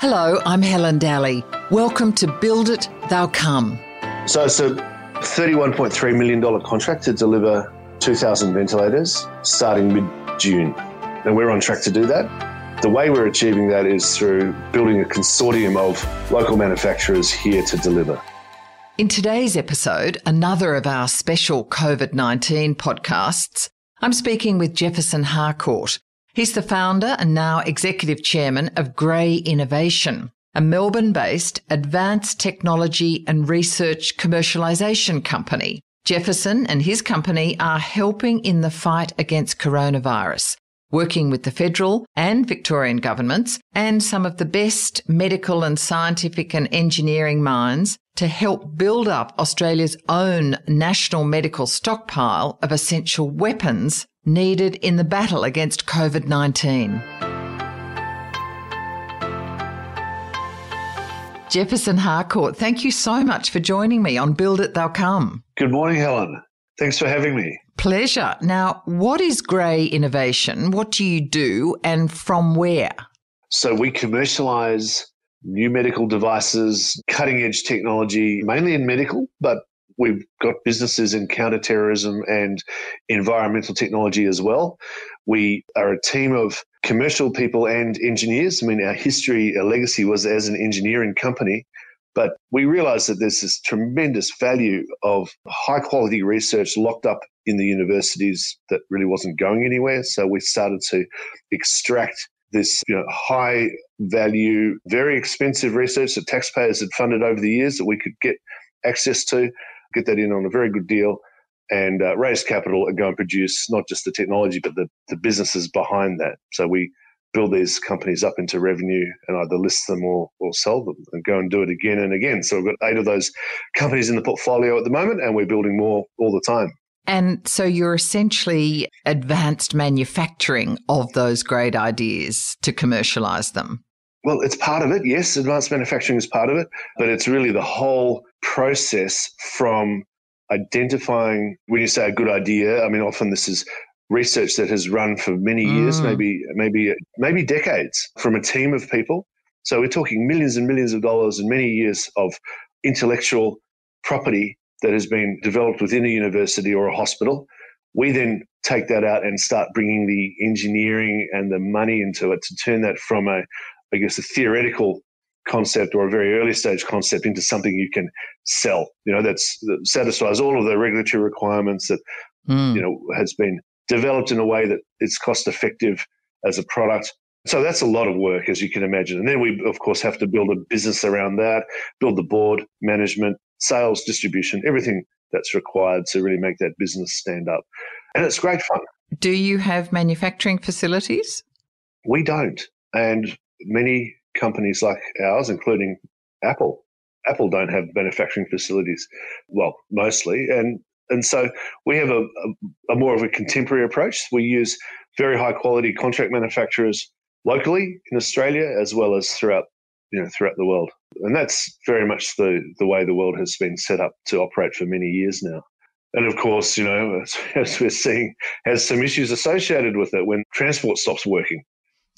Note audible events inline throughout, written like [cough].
Hello, I'm Helen Dalley. Welcome to Build It, They'll Come. So it's a $31.3 million contract to deliver 2,000 ventilators starting mid June. And we're on track to do that. The way we're achieving that is through building a consortium of local manufacturers here to deliver. In today's episode, another of our special COVID 19 podcasts, I'm speaking with Jefferson Harcourt. He's the founder and now executive chairman of Grey Innovation, a Melbourne based advanced technology and research commercialization company. Jefferson and his company are helping in the fight against coronavirus, working with the federal and Victorian governments and some of the best medical and scientific and engineering minds to help build up Australia's own national medical stockpile of essential weapons needed in the battle against COVID 19. Jefferson Harcourt, thank you so much for joining me on Build It They'll Come. Good morning, Helen. Thanks for having me. Pleasure. Now, what is Grey Innovation? What do you do and from where? So, we commercialize new medical devices, cutting edge technology, mainly in medical, but we've got businesses in counterterrorism and environmental technology as well. We are a team of commercial people and engineers. I mean, our history, our legacy was as an engineering company, but we realized that there's this tremendous value of high quality research locked up in the universities that really wasn't going anywhere. So we started to extract this you know, high value, very expensive research that taxpayers had funded over the years that we could get access to, get that in on a very good deal, and uh, raise capital and go and produce not just the technology, but the, the businesses behind that. So we build these companies up into revenue and either list them or, or sell them and go and do it again and again. So we've got eight of those companies in the portfolio at the moment, and we're building more all the time. And so you're essentially advanced manufacturing of those great ideas to commercialize them. Well, it's part of it. Yes, advanced manufacturing is part of it, but it's really the whole process from identifying when you say a good idea. I mean, often this is research that has run for many years, mm. maybe maybe maybe decades, from a team of people. So we're talking millions and millions of dollars and many years of intellectual property that has been developed within a university or a hospital. We then take that out and start bringing the engineering and the money into it to turn that from a, I guess, a theoretical concept or a very early stage concept into something you can sell. You know, that's that satisfies all of the regulatory requirements that mm. you know has been developed in a way that it's cost effective as a product. So that's a lot of work, as you can imagine. And then we, of course, have to build a business around that, build the board, management, sales, distribution, everything that's required to really make that business stand up. And it's great fun. Do you have manufacturing facilities? We don't. And many companies like ours, including Apple, Apple don't have manufacturing facilities. Well, mostly. And and so we have a, a, a more of a contemporary approach. We use very high quality contract manufacturers locally in Australia as well as throughout you know throughout the world. And that's very much the the way the world has been set up to operate for many years now. And of course, you know, as, [laughs] as we're seeing, has some issues associated with it when transport stops working.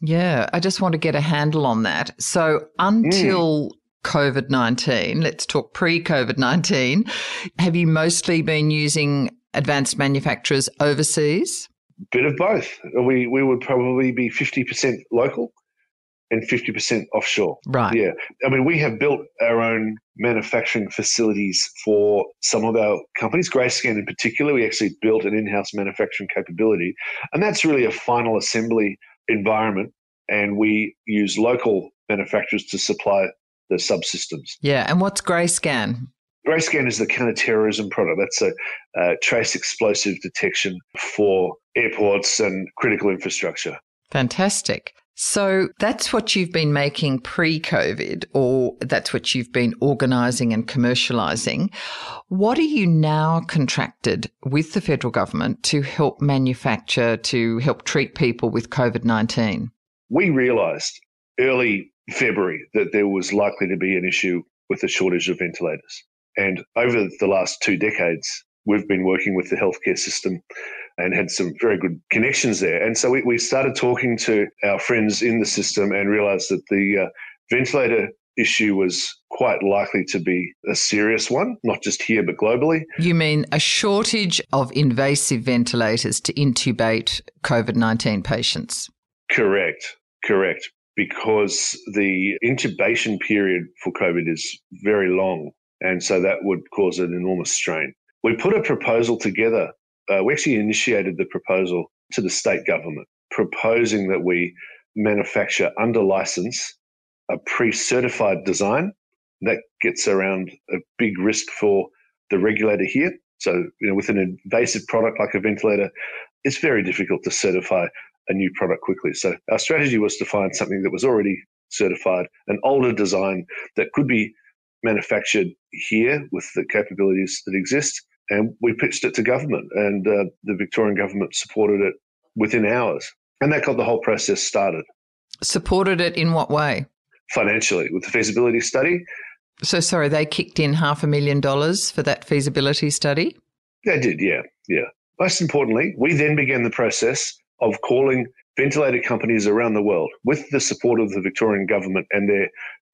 Yeah, I just want to get a handle on that. So until mm. COVID 19, let's talk pre COVID 19, have you mostly been using advanced manufacturers overseas? Bit of both. We, we would probably be 50% local and 50% offshore. Right. Yeah. I mean, we have built our own manufacturing facilities for some of our companies, GreyScan in particular. We actually built an in house manufacturing capability. And that's really a final assembly environment. And we use local manufacturers to supply the subsystems. Yeah. And what's GreyScan? GreyScan is the counterterrorism product. That's a, a trace explosive detection for airports and critical infrastructure. Fantastic. So that's what you've been making pre COVID, or that's what you've been organising and commercialising. What are you now contracted with the federal government to help manufacture, to help treat people with COVID 19? We realised early February that there was likely to be an issue with a shortage of ventilators. And over the last two decades, we've been working with the healthcare system and had some very good connections there. And so we, we started talking to our friends in the system and realized that the uh, ventilator issue was quite likely to be a serious one, not just here, but globally. You mean a shortage of invasive ventilators to intubate COVID 19 patients? Correct, correct. Because the intubation period for COVID is very long. And so that would cause an enormous strain. We put a proposal together. Uh, we actually initiated the proposal to the state government, proposing that we manufacture under license a pre-certified design that gets around a big risk for the regulator here. So, you know, with an invasive product like a ventilator, it's very difficult to certify a new product quickly. So, our strategy was to find something that was already certified, an older design that could be manufactured here with the capabilities that exist. And we pitched it to government, and uh, the Victorian government supported it within hours. And that got the whole process started. Supported it in what way? financially with the feasibility study. So, sorry, they kicked in half a million dollars for that feasibility study? They did, yeah, yeah. Most importantly, we then began the process of calling ventilator companies around the world with the support of the Victorian government and their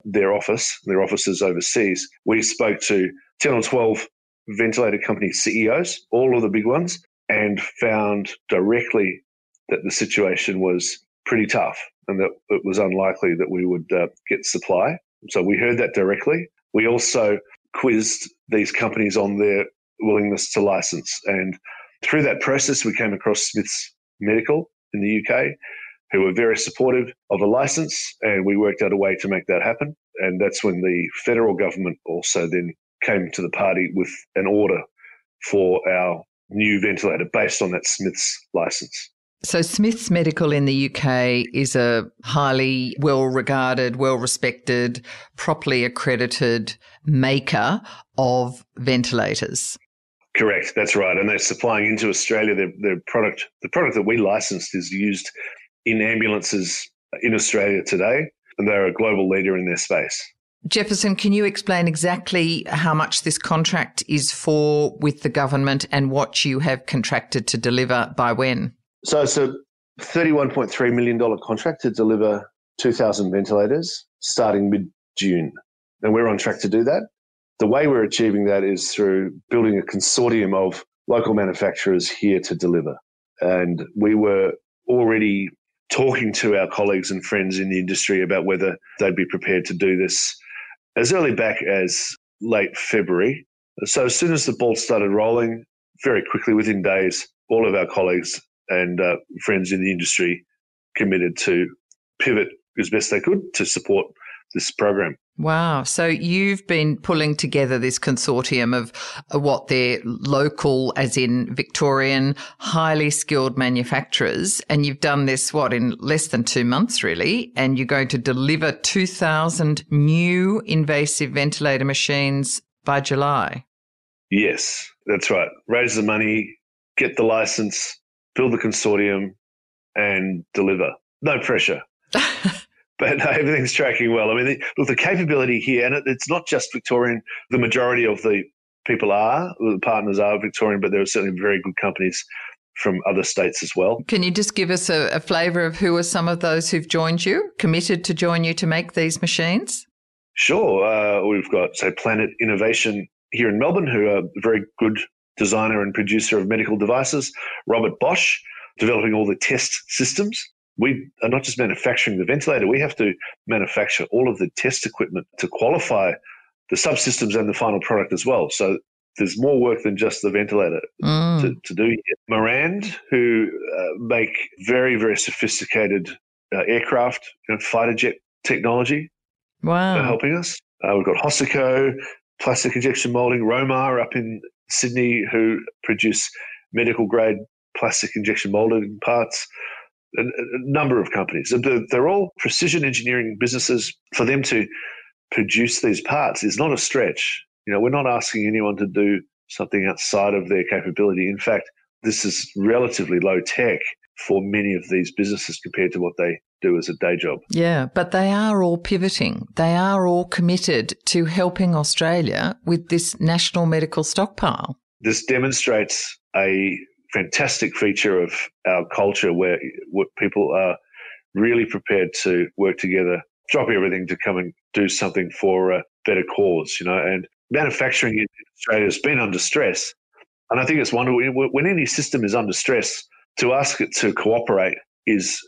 their office, their offices overseas. We spoke to 10 or 12 ventilator company CEOs, all of the big ones, and found directly that the situation was pretty tough and that it was unlikely that we would uh, get supply. So we heard that directly. We also quizzed these companies on their willingness to license. And through that process, we came across Smiths Medical in the UK, who were very supportive of a license, and we worked out a way to make that happen. And that's when the federal government also then came to the party with an order for our new ventilator based on that Smiths license. So, Smiths Medical in the UK is a highly well regarded, well respected, properly accredited maker of ventilators. Correct, that's right. And they're supplying into Australia their, their product. The product that we licensed is used in ambulances in Australia today, and they're a global leader in their space. Jefferson, can you explain exactly how much this contract is for with the government and what you have contracted to deliver by when? So it's a $31.3 million contract to deliver 2,000 ventilators starting mid June. And we're on track to do that. The way we're achieving that is through building a consortium of local manufacturers here to deliver. And we were already talking to our colleagues and friends in the industry about whether they'd be prepared to do this as early back as late February. So as soon as the ball started rolling, very quickly within days, all of our colleagues and uh, friends in the industry committed to pivot as best they could to support this program. Wow. So you've been pulling together this consortium of uh, what they're local, as in Victorian, highly skilled manufacturers. And you've done this, what, in less than two months, really? And you're going to deliver 2,000 new invasive ventilator machines by July. Yes, that's right. Raise the money, get the license, build the consortium, and deliver. No pressure. But [laughs] everything's tracking well. I mean, the, look, the capability here, and it, it's not just Victorian. The majority of the people are, the partners are Victorian, but there are certainly very good companies from other states as well. Can you just give us a, a flavour of who are some of those who've joined you, committed to join you to make these machines? Sure. Uh, we've got, say, Planet Innovation here in Melbourne, who are a very good designer and producer of medical devices, Robert Bosch, developing all the test systems. We are not just manufacturing the ventilator, we have to manufacture all of the test equipment to qualify the subsystems and the final product as well. So there's more work than just the ventilator mm. to, to, do here. Marand, who uh, make very, very sophisticated uh, aircraft and fighter jet technology, wow. are helping us. Uh, we've got Hosiko, plastic injection molding, Romar up in Sydney who produce medical grade plastic injection molded parts. A, a number of companies. They're all precision engineering businesses. For them to produce these parts is not a stretch. You know, we're not asking anyone to do something outside of their capability. In fact, this is relatively low tech for many of these businesses compared to what they do as a day job. Yeah, but they are all pivoting. They are all committed to helping Australia with this national medical stockpile. This demonstrates a fantastic feature of our culture where people are really prepared to work together drop everything to come and do something for a better cause, you know. And manufacturing in Australia has been under stress. And I think it's wonderful when any system is under stress, to ask it to cooperate is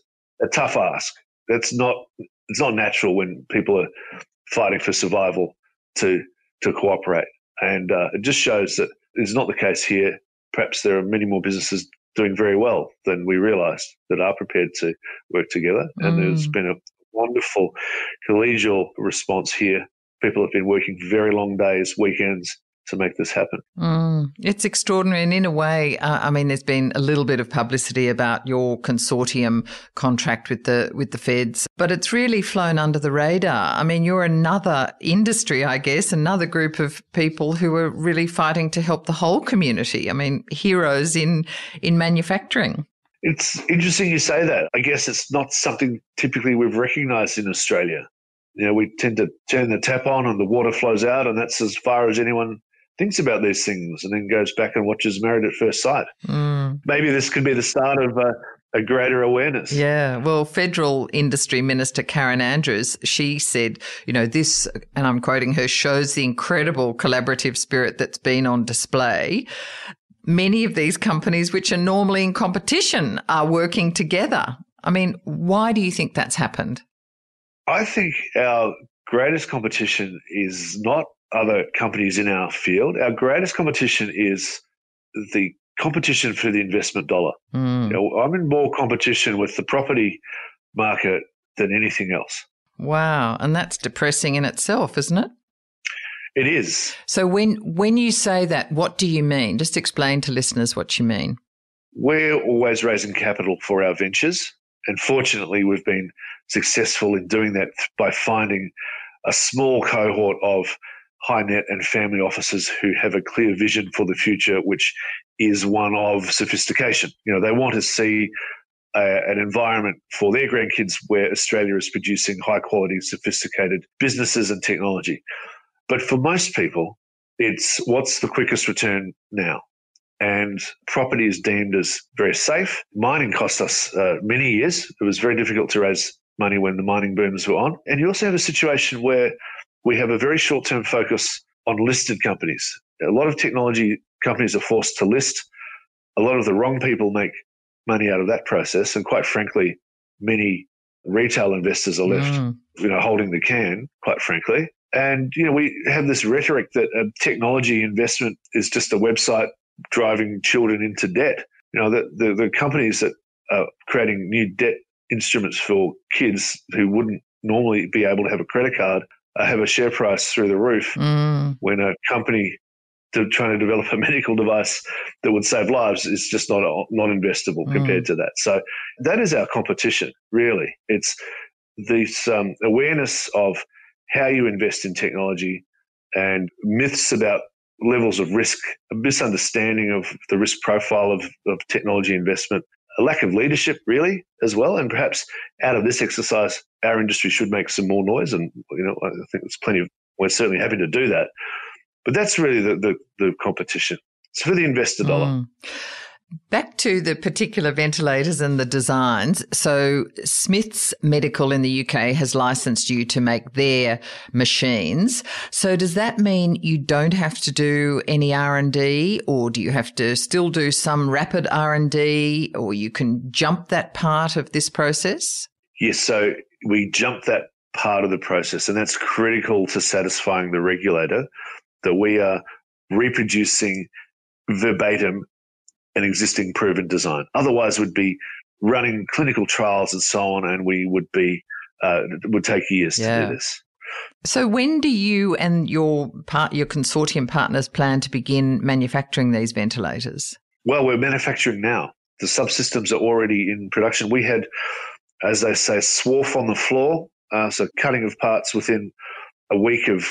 a tough ask. That's not it's not natural when people are fighting for survival to to cooperate. And uh, it just shows that it's not the case here. Perhaps there are many more businesses doing very well than we realised that are prepared to work together. And mm. there's been a wonderful collegial response here. People have been working very long days, weekends, to make this happen. Mm, it's extraordinary. And in a way, uh, I mean, there's been a little bit of publicity about your consortium contract with the, with the feds, but it's really flown under the radar. I mean, you're another industry, I guess, another group of people who are really fighting to help the whole community. I mean, heroes in, in manufacturing. It's interesting you say that. I guess it's not something typically we've recognized in Australia. You know, we tend to turn the tap on and the water flows out, and that's as far as anyone thinks about these things and then goes back and watches Married at First Sight. Mm. Maybe this could be the start of a, a greater awareness. Yeah. Well, Federal Industry Minister Karen Andrews, she said, you know, this, and I'm quoting her, shows the incredible collaborative spirit that's been on display. Many of these companies, which are normally in competition, are working together. I mean, why do you think that's happened? I think our greatest competition is not other companies in our field. Our greatest competition is the competition for the investment dollar. Mm. You know, I'm in more competition with the property market than anything else. Wow, and that's depressing in itself, isn't it? It is. So when when you say that, what do you mean? Just explain to listeners what you mean. We're always raising capital for our ventures, and fortunately, we've been successful in doing that by finding a small cohort of high net and family offices who have a clear vision for the future, which is one of sophistication. You know, they want to see uh, an environment for their grandkids where Australia is producing high quality, sophisticated businesses and technology. But for most people, it's what's the quickest return now? And property is deemed as very safe. Mining cost us uh, many years. It was very difficult to raise money when the mining booms were on. And you also have a situation where we have a very short term focus on listed companies. A lot of technology companies are forced to list. A lot of the wrong people make money out of that process. And quite frankly, many retail investors are left, mm. you know, holding the can, quite frankly. And, you know, we have this rhetoric that a technology investment is just a website driving children into debt. You know, the, the, the companies that are creating new debt instruments for kids who wouldn't normally be able to have a credit card have a share price through the roof mm. when a company to trying to develop a [laughs] medical device that would save lives is just not not investable mm. compared to that. So that is our competition, really. It's this um, awareness of how you invest in technology and myths about levels of risk, a misunderstanding of the risk profile of, of technology investment, a lack of leadership, really, as well. And perhaps out of this exercise, our industry should make some more noise. And, you know, I think there's plenty of, we're certainly happy to do that. But that's really the, the, the competition. It's for the investor dollar. Mm. Back to the particular ventilators and the designs. So Smiths Medical in the UK has licensed you to make their machines. So does that mean you don't have to do any R&D or do you have to still do some rapid R&D or you can jump that part of this process? Yes, so we jump that part of the process and that's critical to satisfying the regulator that we are reproducing verbatim an existing proven design. Otherwise, we'd be running clinical trials and so on, and we would be uh, would take years yeah. to do this. So, when do you and your part, your consortium partners plan to begin manufacturing these ventilators? Well, we're manufacturing now. The subsystems are already in production. We had, as they say, swarf on the floor, uh, so cutting of parts within a week of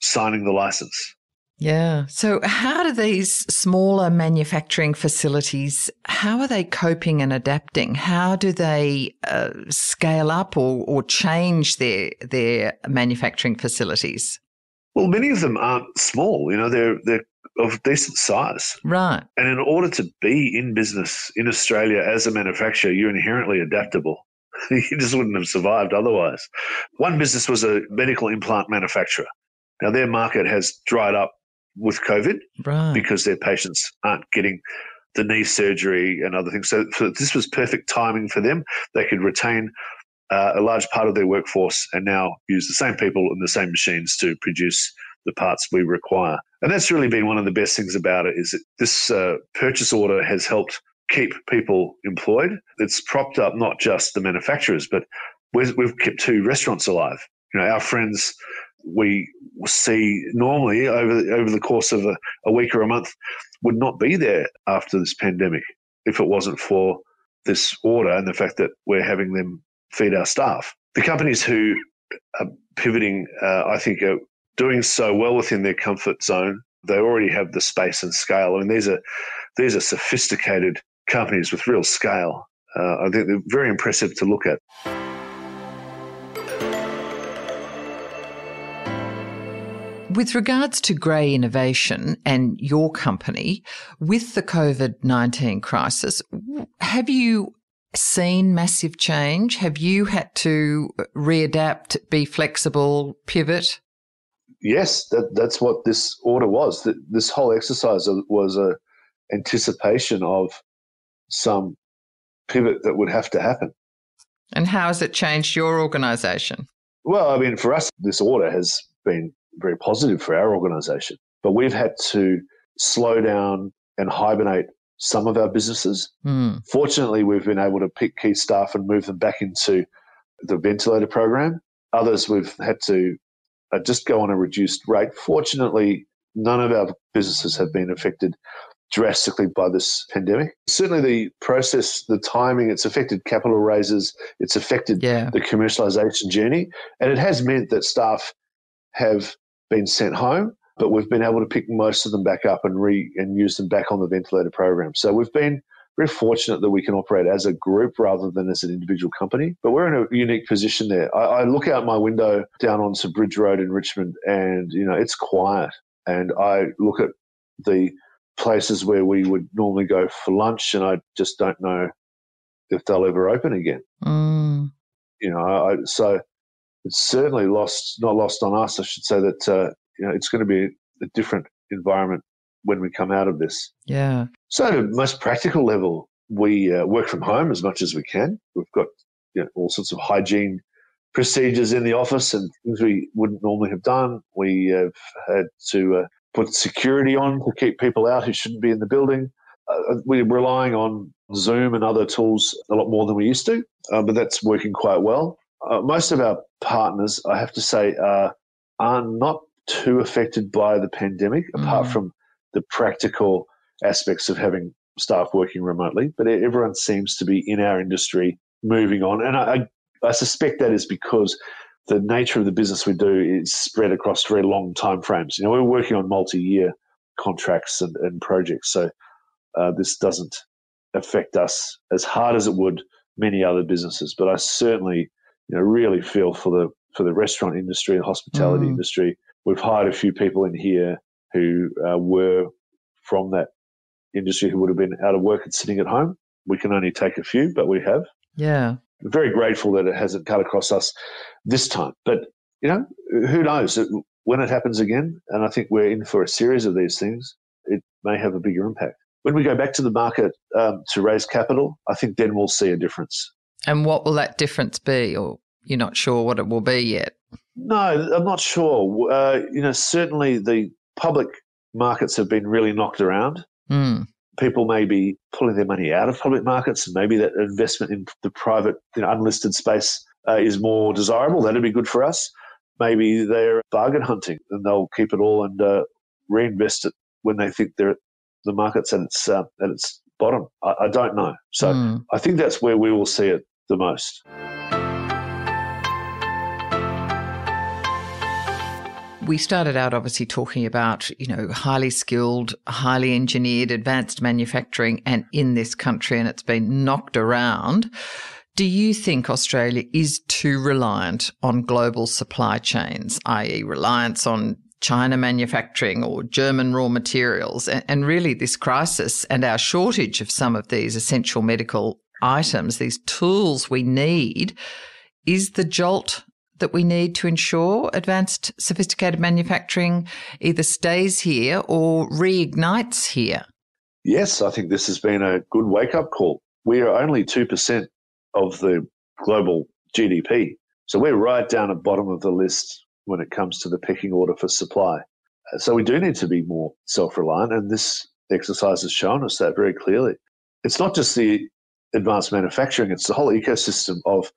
signing the license. Yeah. So how do these smaller manufacturing facilities, how are they coping and adapting? How do they uh, scale up or, or change their, their manufacturing facilities? Well, many of them aren't small. You know, they're, they're of decent size. Right. And in order to be in business in Australia as a manufacturer, you're inherently adaptable. [laughs] you just wouldn't have survived otherwise. One business was a medical implant manufacturer. Now, their market has dried up with COVID right. because their patients aren't getting the knee surgery and other things. So, so this was perfect timing for them. They could retain uh, a large part of their workforce and now use the same people and the same machines to produce the parts we require. And that's really been one of the best things about it is that this uh, purchase order has helped keep people employed. It's propped up not just the manufacturers, but we've kept two restaurants alive. You know, our friends we see normally over the, over the course of a, a week or a month would not be there after this pandemic if it wasn't for this order and the fact that we're having them feed our staff. The companies who are pivoting, uh, I think, are doing so well within their comfort zone. They already have the space and scale. I mean, these are these are sophisticated companies with real scale. Uh, I think they're very impressive to look at. With regards to Grey Innovation and your company, with the COVID 19 crisis, have you seen massive change? Have you had to readapt, be flexible, pivot? Yes, that, that's what this order was. This whole exercise was a anticipation of some pivot that would have to happen. And how has it changed your organisation? Well, I mean, for us, this order has been very positive for our organisation, but we've had to slow down and hibernate some of our businesses. Mm. Fortunately, we've been able to pick key staff and move them back into the ventilator program. Others we've had to uh, just go on a reduced rate. Fortunately, none of our businesses have been affected drastically by this pandemic. Certainly, the process, the timing, it's affected capital raises, it's affected yeah. the commercialization journey, and it has meant that staff have been sent home, but we've been able to pick most of them back up and re and use them back on the ventilator program. So we've been very fortunate that we can operate as a group rather than as an individual company. But we're in a unique position there. I, I look out my window down onto Bridge Road in Richmond, and you know it's quiet. And I look at the places where we would normally go for lunch, and I just don't know if they'll ever open again. Mm. You know, I, so it's certainly lost, not lost on us. I should say that uh, you know it's going to be a different environment when we come out of this. Yeah. So, at a most practical level, we uh, work from home as much as we can. We've got you know, all sorts of hygiene procedures in the office and things we wouldn't normally have done. We have had to uh, put security on to keep people out who shouldn't be in the building. Uh, we're relying on Zoom and other tools a lot more than we used to, uh, but that's working quite well. Uh, most of our partners, I have to say, are not too affected by the pandemic, mm. apart from the practical aspects of having staff working remotely. But everyone seems to be in our industry moving on, and I, I suspect that is because the nature of the business we do is spread across very long time frames. You know, we're working on multi-year contracts and, and projects, so uh, this doesn't affect us as hard as it would many other businesses. But I certainly, you know, really feel for the for the restaurant industry and hospitality mm. industry. We've hired a few people in here who uh, were from that industry who would have been out of work and sitting at home. We can only take a few, but we have. Yeah very grateful that it hasn't cut across us this time. But, you know, who knows when it happens again? And I think we're in for a series of these things. It may have a bigger impact. When we go back to the market um, to raise capital, I think then we'll see a difference. And what will that difference be? Or you're not sure what it will be yet? No, I'm not sure. Uh, you know, certainly the public markets have been really knocked around. Mm people may be pulling their money out of public markets, and maybe that investment in the private, you know, unlisted space uh, is more desirable. That'd be good for us. Maybe they're bargain hunting, and they'll keep it all and uh, reinvest it when they think they're the market's at its uh, at its bottom. I, I don't know. So mm. I think that's where we will see it the most. we started out obviously talking about, you know, highly skilled, highly engineered, advanced manufacturing and in this country and it's been knocked around. Do you think Australia is too reliant on global supply chains, i.e. reliance on China manufacturing or German raw materials? And really this crisis and our shortage of some of these essential medical items, these tools we need, is the jolt that we need to ensure advanced sophisticated manufacturing either stays here or reignites here? Yes, I think this has been a good wake up call. We are only 2% of the global GDP. So we're right down at the bottom of the list when it comes to the pecking order for supply. So we do need to be more self reliant, and this exercise has shown us that very clearly. It's not just the advanced manufacturing, it's the whole ecosystem of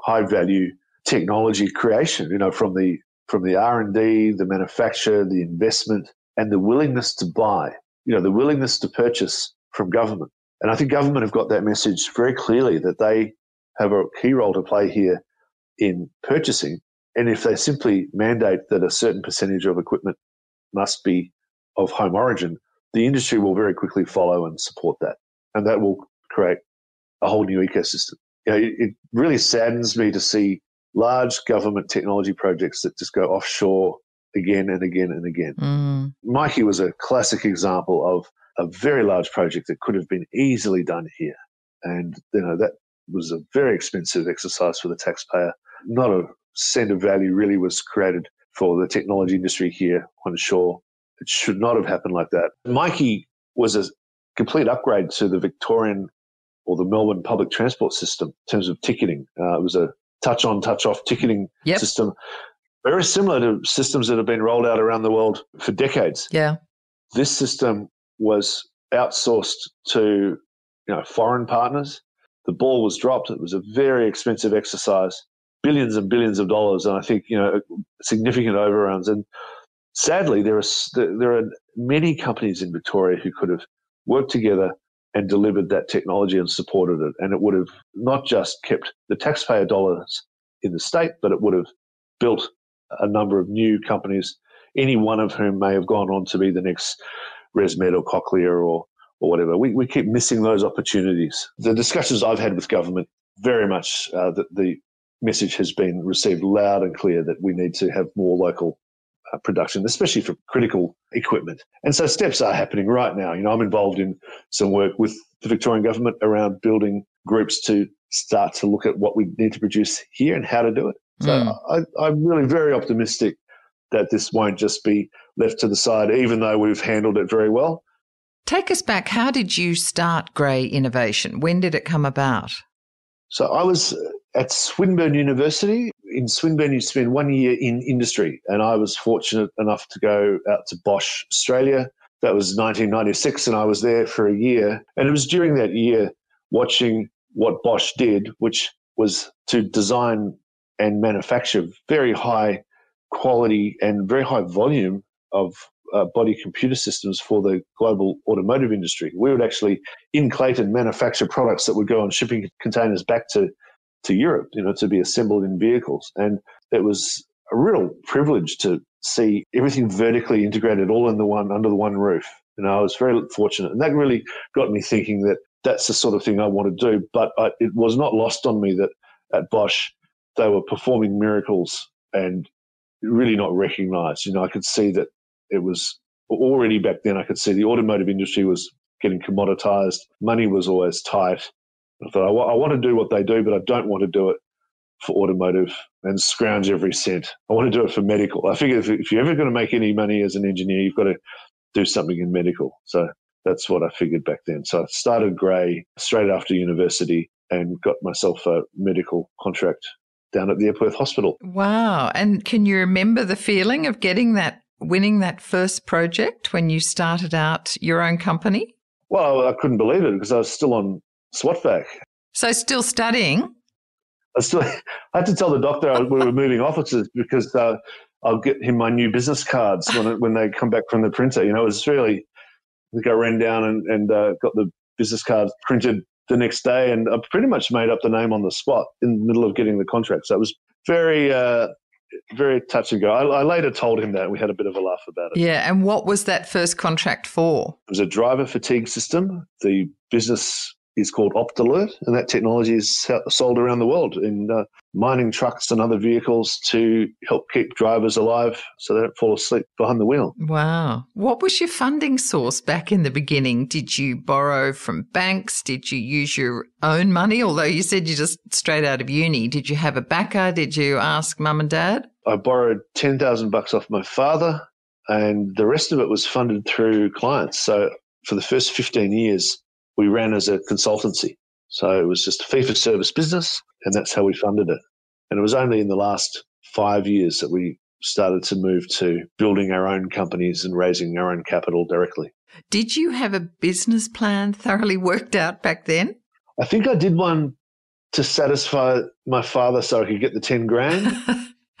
high value technology creation, you know, from the from the R&D, the manufacture, the investment and the willingness to buy, you know, the willingness to purchase from government. And I think government have got that message very clearly that they have a key role to play here in purchasing. And if they simply mandate that a certain percentage of equipment must be of home origin, the industry will very quickly follow and support that. And that will create a whole new ecosystem. You know, it, it really saddens me to see large government technology projects that just go offshore again and again and again. Mm. Myki was a classic example of a very large project that could have been easily done here. And, you know, that was a very expensive exercise for the taxpayer. Not a cent of value really was created for the technology industry here on shore. It should not have happened like that. Myki was a complete upgrade to the Victorian or the Melbourne public transport system in terms of ticketing. Uh, it was a touch on, touch off ticketing yep. system, very similar to systems that have been rolled out around the world for decades. Yeah. This system was outsourced to you know foreign partners. The ball was dropped. It was a very expensive exercise, billions and billions of dollars, and I think you know significant overruns. And sadly, there are there are many companies in Victoria who could have worked together and delivered that technology and supported it. And it would have not just kept the taxpayer dollars in the state, but it would have built a number of new companies, any one of whom may have gone on to be the next ResMed or Cochlear or, or whatever. We, we keep missing those opportunities. The discussions I've had with government, very much uh, the, the message has been received loud and clear that we need to have more local production, especially for critical equipment. And so steps are happening right now. You know, I'm involved in some work with the Victorian government around building groups to start to look at what we need to produce here and how to do it. So mm. I, I'm really very optimistic that this won't just be left to the side, even though we've handled it very well. Take us back. How did you start Grey Innovation? When did it come about? So I was at Swinburne University. In Swinburne, you spend one year in industry, and I was fortunate enough to go out to Bosch, Australia. That was 1996, and I was there for a year. And it was during that year watching what Bosch did, which was to design and manufacture very high quality and very high volume of uh, body computer systems for the global automotive industry. We would actually in Clayton manufacture products that would go on shipping containers back to to Europe, you know, to be assembled in vehicles. And it was a real privilege to see everything vertically integrated all in the one under the one roof. You know, I was very fortunate, and that really got me thinking that that's the sort of thing I want to do. But I, it was not lost on me that at Bosch they were performing miracles and really not recognised. You know, I could see that it was already back then. I could see the automotive industry was getting commoditized. Money was always tight. I thought, I, w- I want to do what they do, but I don't want to do it for automotive and scrounge every cent. I want to do it for medical. I figure if, if you're ever going to make any money as an engineer, you've got to do something in medical. So that's what I figured back then. So I started Grey straight after university and got myself a medical contract down at the Epworth Hospital. Wow. And can you remember the feeling of getting that, winning that first project when you started out your own company? Well, I couldn't believe it because I was still on SWOTVAC. So still studying? I still [laughs] I had to tell the doctor we were moving offices because uh, I'll get him my new business cards when when they come back from the printer. You know, it was really. I think I ran down and, and uh, got the business cards printed the next day, and I pretty much made up the name on the spot in the middle of getting the contract. So it was very, uh, very touch and go. I, I, later told him that we had a bit of a laugh about it. Yeah, and what was that first contract for? It was a driver fatigue system. The business is called Optalert, and that technology is sold around the world in uh, mining trucks and other vehicles to help keep drivers alive so they don't fall asleep behind the wheel. Wow. What was your funding source back in the beginning? Did you borrow from banks? Did you use your own money? Although you said you just straight out of uni, did you have a backer? Did you ask mum and dad? I borrowed 10,000 bucks off my father and the rest of it was funded through clients. So for the first 15 years, we ran as a consultancy. So it was just a fee for service business, and that's how we funded it. And it was only in the last five years that we started to move to building our own companies and raising our own capital directly. Did you have a business plan thoroughly worked out back then? I think I did one to satisfy my father so I could get the 10 grand, [laughs]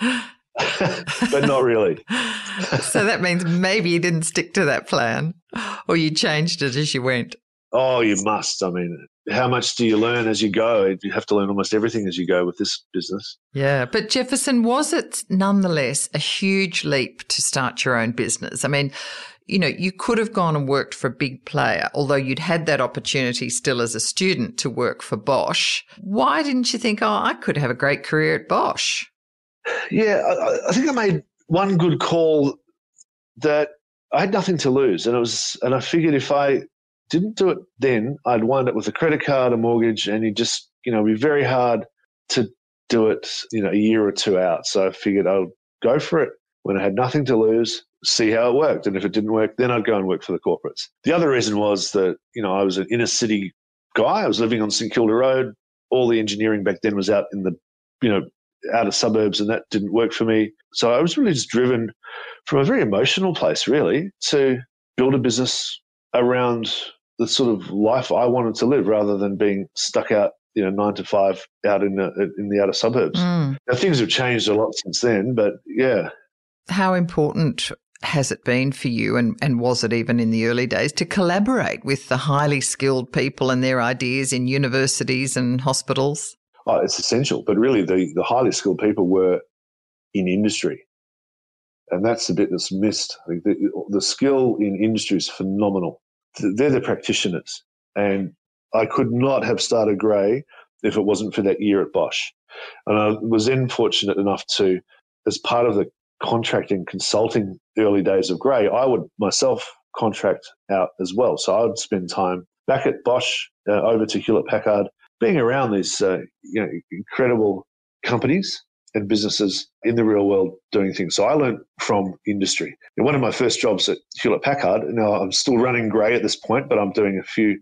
[laughs] but not really. so that means maybe you didn't stick to that plan or you changed it as you went. Oh, you must. I mean, how much do you learn as you go? You have to learn almost everything as you go with this business. Yeah. But Jefferson, was it nonetheless a huge leap to start your own business? I mean, you know, you could have gone and worked for a big player, although you'd had that opportunity still as a student to work for Bosch. Why didn't you think, oh, I could have a great career at Bosch? Yeah, I, I think I made one good call that I had nothing to lose, and it was, and I figured if I didn't do it then, I'd wind up with a credit card, a mortgage, and you just, you know, be very hard to do it, you know, a year or two out. So I figured I'll go for it when I had nothing to lose, see how it worked. And if it didn't work, then I'd go and work for the corporates. The other reason was that, you know, I was an inner city guy. I was living on St Kilda Road. All the engineering back then was out in the, you know, out of suburbs, and that didn't work for me. So I was really just driven from a very emotional place, really, to build a business around the sort of life I wanted to live rather than being stuck out, you know, nine to five out in the, in the outer suburbs. Mm. Now, things have changed a lot since then, but yeah. How important has it been for you, and, and was it even in the early days, to collaborate with the highly skilled people and their ideas in universities and hospitals? Oh, it's essential. But really, the, the highly skilled people were in industry. And that's the bit that's missed. The, the skill in industry is phenomenal they're the practitioners. And I could not have started Grey if it wasn't for that year at Bosch. And I was then fortunate enough to, as part of the contracting consulting early days of Grey, I would myself contract out as well. So I would spend time back at Bosch, uh, over to Hewlett Packard, being around these uh, you know, incredible companies and businesses in the real world doing things. So I learned from industry. And one of my first jobs at Hewlett Packard, now I'm still running Grey at this point, but I'm doing a few,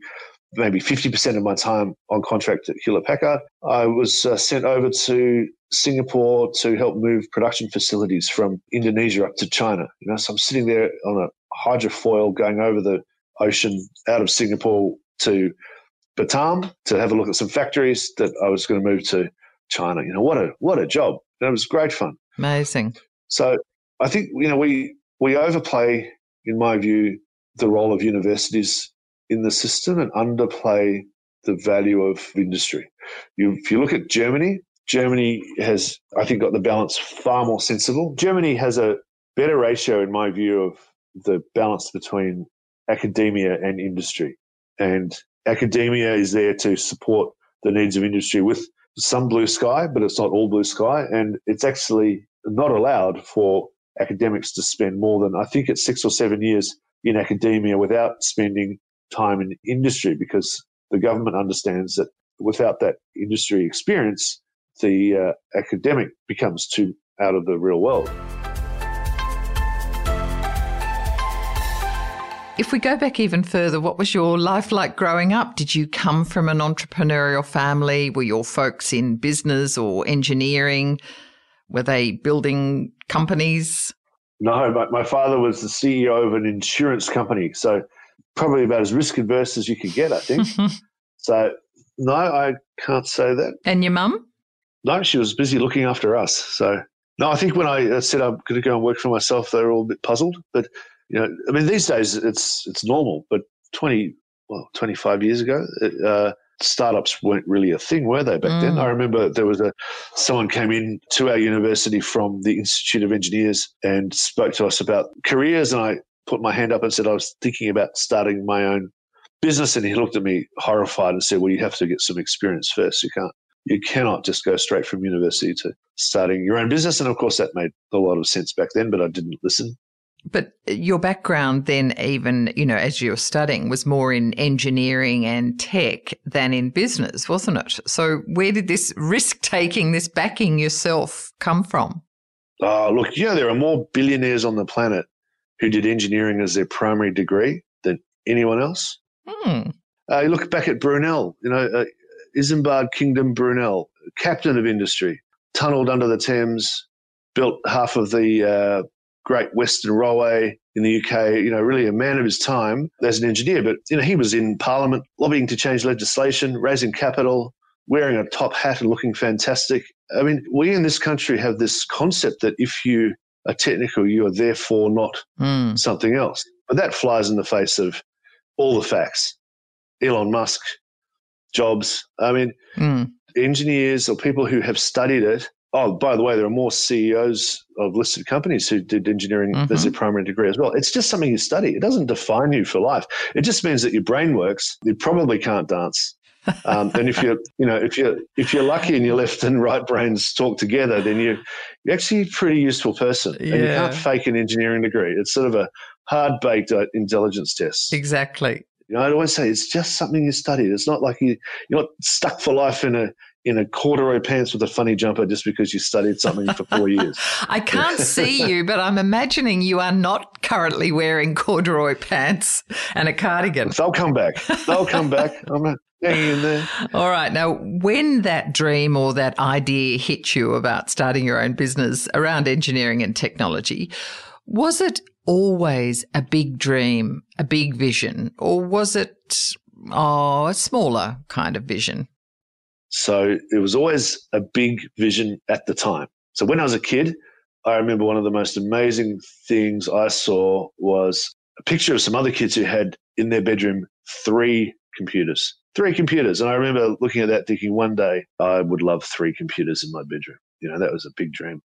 maybe 50% of my time on contract at Hewlett Packard. I was uh, sent over to Singapore to help move production facilities from Indonesia up to China. You know, so I'm sitting there on a hydrofoil going over the ocean out of Singapore to Batam to have a look at some factories that I was going to move to China. You know, what a what a job. And it was great fun. Amazing. So I think you know we we overplay, in my view, the role of universities in the system and underplay the value of industry. You, if you look at Germany, Germany has, I think, got the balance far more sensible. Germany has a better ratio, in my view, of the balance between academia and industry. And academia is there to support the needs of industry with some blue sky, but it's not all blue sky. And it's actually not allowed for academics to spend more than, I think it's six or seven years in academia without spending time in industry because the government understands that without that industry experience, the uh, academic becomes too out of the real world. If we go back even further, what was your life like growing up? Did you come from an entrepreneurial family? Were your folks in business or engineering? Were they building companies? No, my, my father was the CEO of an insurance company. So probably about as risk adverse as you could get, I think. [laughs] so no, I can't say that. And your mum? No, she was busy looking after us. So no, I think when I uh, said I'm going to go and work for myself, they were all a bit puzzled. But you know, I mean, these days it's it's normal, but 20, well, 25 years ago, uh, startups weren't really a thing, were they back mm. then? I remember there was a someone came in to our university from the Institute of Engineers and spoke to us about careers, and I put my hand up and said I was thinking about starting my own business. And he looked at me horrified and said, Well, you have to get some experience first. You can't, you cannot just go straight from university to starting your own business. And of course, that made a lot of sense back then, but I didn't listen. But your background then, even, you know, as you were studying, was more in engineering and tech than in business, wasn't it? So where did this risk taking, this backing yourself come from? Oh, look, you know, there are more billionaires on the planet who did engineering as their primary degree than anyone else. Hmm. Uh, you look back at Brunel, you know, uh, Isambard Kingdom Brunel, captain of industry, tunneled under the Thames, built half of the uh, Great Western Railway in the UK, you know, really a man of his time as an engineer. But, you know, he was in Parliament lobbying to change legislation, raising capital, wearing a top hat and looking fantastic. I mean, we in this country have this concept that if you are technical, you are therefore not Mm. something else. But that flies in the face of all the facts. Elon Musk, Jobs. I mean, Mm. engineers or people who have studied it. Oh, by the way, there are more CEOs of listed companies who did engineering Mhm. as their primary degree as well. It's just something you study. It doesn't define you for life. It just means that your brain works. You probably can't dance. Um, and if you're, you know, if you're if you're lucky and your left and right brains talk together, then you you're actually a pretty useful person. And you can't fake an engineering degree. It's sort of a hard baked intelligence test. Exactly. You know, I'd always say it's just something you studied. It's not like you you're not stuck for life in a in a corduroy pants with a funny jumper just because you studied something for four [laughs] years. I can't see you, but I'm imagining you are not currently wearing corduroy pants and a cardigan. They'll come back. They'll come back. I'm hanging in there. All right. Now, when that dream or that idea hit you about starting your own business around engineering and technology, was it always a big dream, a big vision, or was it, oh, a smaller kind of vision? So it was always a big vision at the time. So when I was a kid, I remember one of the most amazing things I saw was a picture of some other kids who had in their bedroom three computers. Three computers. And I remember looking at that thinking one day I would love three computers in my bedroom. You know, that was a big dream.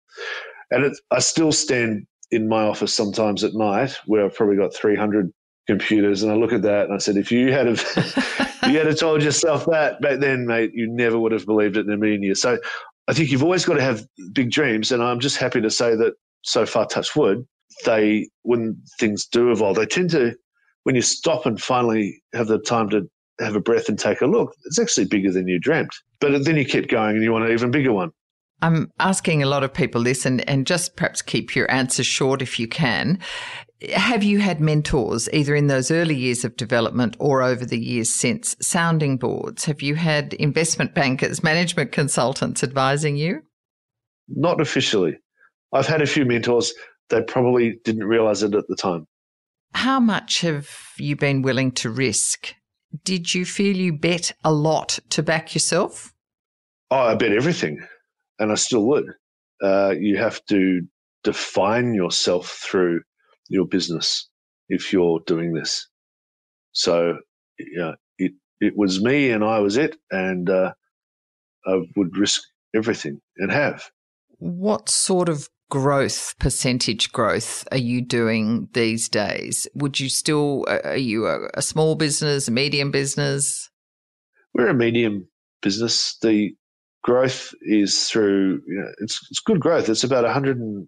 And it, I still stand in my office sometimes at night where I've probably got 300 computers and I look at that and I said, if you had have, [laughs] you had have told yourself that back then, mate, you never would have believed it in a million years. So I think you've always got to have big dreams. And I'm just happy to say that so far, touch wood, they, when things do evolve, they tend to, when you stop and finally have the time to have a breath and take a look, it's actually bigger than you dreamt. But then you keep going and you want an even bigger one. I'm asking a lot of people this and, and just perhaps keep your answers short if you can. Have you had mentors either in those early years of development or over the years since? Sounding boards? Have you had investment bankers, [laughs] management consultants advising you? Not officially. I've had a few mentors. They probably didn't realize it at the time. How much have you been willing to risk? Did you feel you bet a lot to back yourself? Oh, I bet everything. And I still would. Uh, you have to define yourself through your business if you're doing this. So, yeah, it, it was me and I was it. And uh, I would risk everything and have. What sort of growth, percentage growth, are you doing these days? Would you still, are you a, a small business, a medium business? We're a medium business. The growth is through, you know, it's, it's good growth. It's about 150%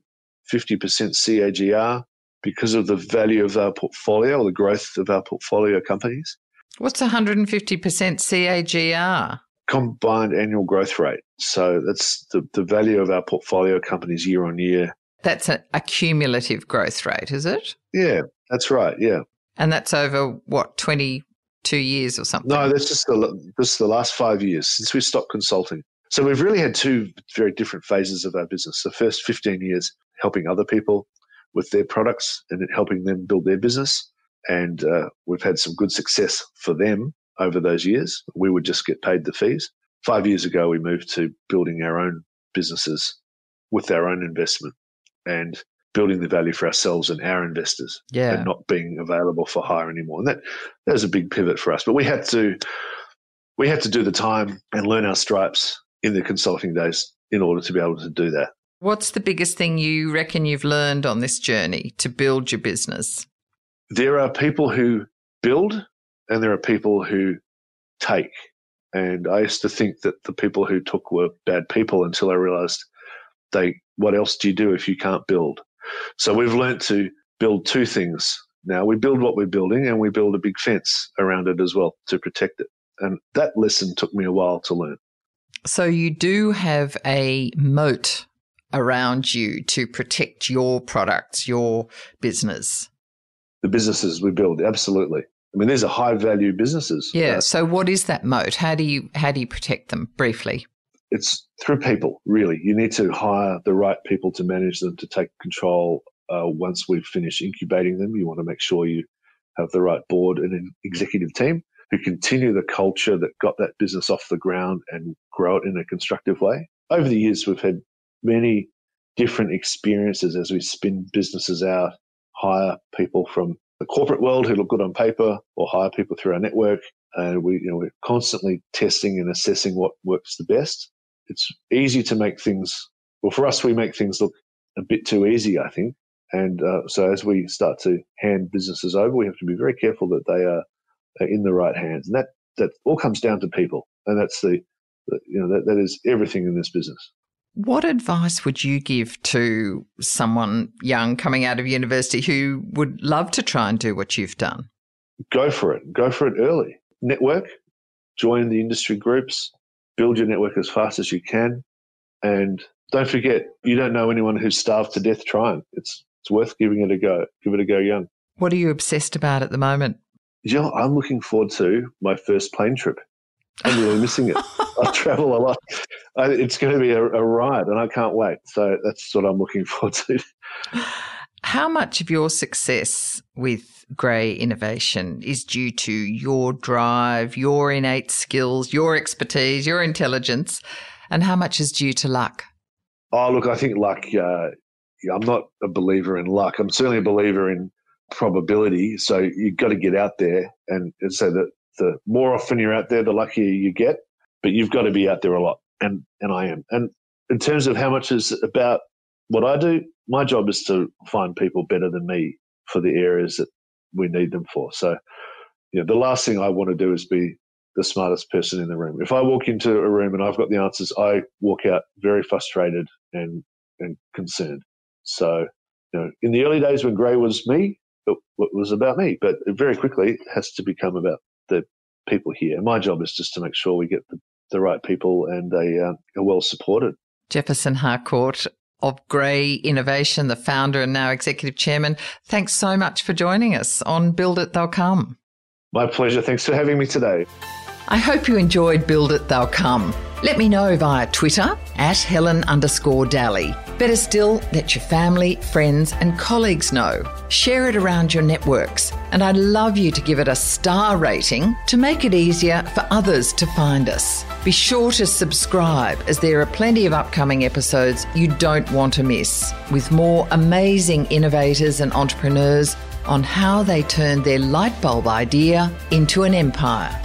CAGR because of the value of our portfolio or the growth of our portfolio companies. What's 150% CAGR? Combined annual growth rate. So that's the, the value of our portfolio companies year on year. That's a, a cumulative growth rate, is it? Yeah, that's right. Yeah. And that's over what, 22 years or something? No, that's just the, this is the last five years since we stopped consulting. So we've really had two very different phases of our business. The first 15 years helping other people with their products and helping them build their business. And uh, we've had some good success for them over those years. We would just get paid the fees. Five years ago, we moved to building our own businesses with our own investment and building the value for ourselves and our investors yeah. and not being available for hire anymore. And that, that was a big pivot for us. But we had to we had to do the time and learn our stripes in the consulting days in order to be able to do that. What's the biggest thing you reckon you've learned on this journey to build your business? There are people who build and there are people who take. And I used to think that the people who took were bad people until I realized they what else do you do if you can't build? So we've learned to build two things now. We build what we're building and we build a big fence around it as well to protect it. And that lesson took me a while to learn. So you do have a moat around you to protect your products, your business. The businesses we build, absolutely. I mean, these are high value businesses. Yeah. Uh, so what is that moat? How do you how do you protect them briefly? It's through people, really. You need to hire the right people to manage them, to take control. Uh, once we've finished incubating them, you want to make sure you have the right board and an executive team who continue the culture that got that business off the ground and grow it in a constructive way. Over the years, we've had many different experiences as we spin businesses out, hire people from the corporate world who look good on paper or hire people through our network. And we, you know, we're constantly testing and assessing what works the best. It's easy to make things, well, for us, we make things look a bit too easy, I think. And uh, so as we start to hand businesses over, we have to be very careful that they are, are in the right hands. And that, that all comes down to people. And that's the, the you know, that, that is everything in this business. What advice would you give to someone young coming out of university who would love to try and do what you've done? Go for it. Go for it early. Network, join the industry groups, build your network as fast as you can. And don't forget, you don't know anyone who's starved to death trying. It's, it's worth giving it a go. Give it a go young. What are you obsessed about at the moment? You know, I'm looking forward to my first plane trip. I'm really missing it. I [laughs] travel a lot. it's going to be a, a ride, and I can't wait. So that's what I'm looking [laughs] forward to. How much of your success with Grey Innovation is due to your drive, your innate skills, your expertise, your intelligence, and how much is due to luck? Oh, look, I think luck. Uh, I'm not a believer in luck. I'm certainly a believer in probability. So you've got to get out there and, and so that the more often you're out there, the luckier you get. But you've got to be out there a lot, and and I am. And in terms of how much is about what I do, my job is to find people better than me for the areas that we need them for. So, you know, the last thing I want to do is be the smartest person in the room. If I walk into a room and I've got the answers, I walk out very frustrated and and concerned. So, you know, in the early days when Grey was me, it, it was about me, but very quickly it has to become about the people here. My job is just to make sure we get the, the right people and they uh, are well supported. Jefferson Harcourt of Grey Innovation, the founder and now executive chairman. Thanks so much for joining us on Build It, They'll Come. My pleasure. Thanks for having me today. I hope you enjoyed Build It, They'll Come. Let me know via Twitter at Helen underscore Dalley. Better still, let your family, friends, and colleagues know. Share it around your networks. And I'd love you to give it a star rating to make it easier for others to find us. Be sure to subscribe as there are plenty of upcoming episodes you don't want to miss, with more amazing innovators and entrepreneurs on how they turned their light bulb idea into an empire.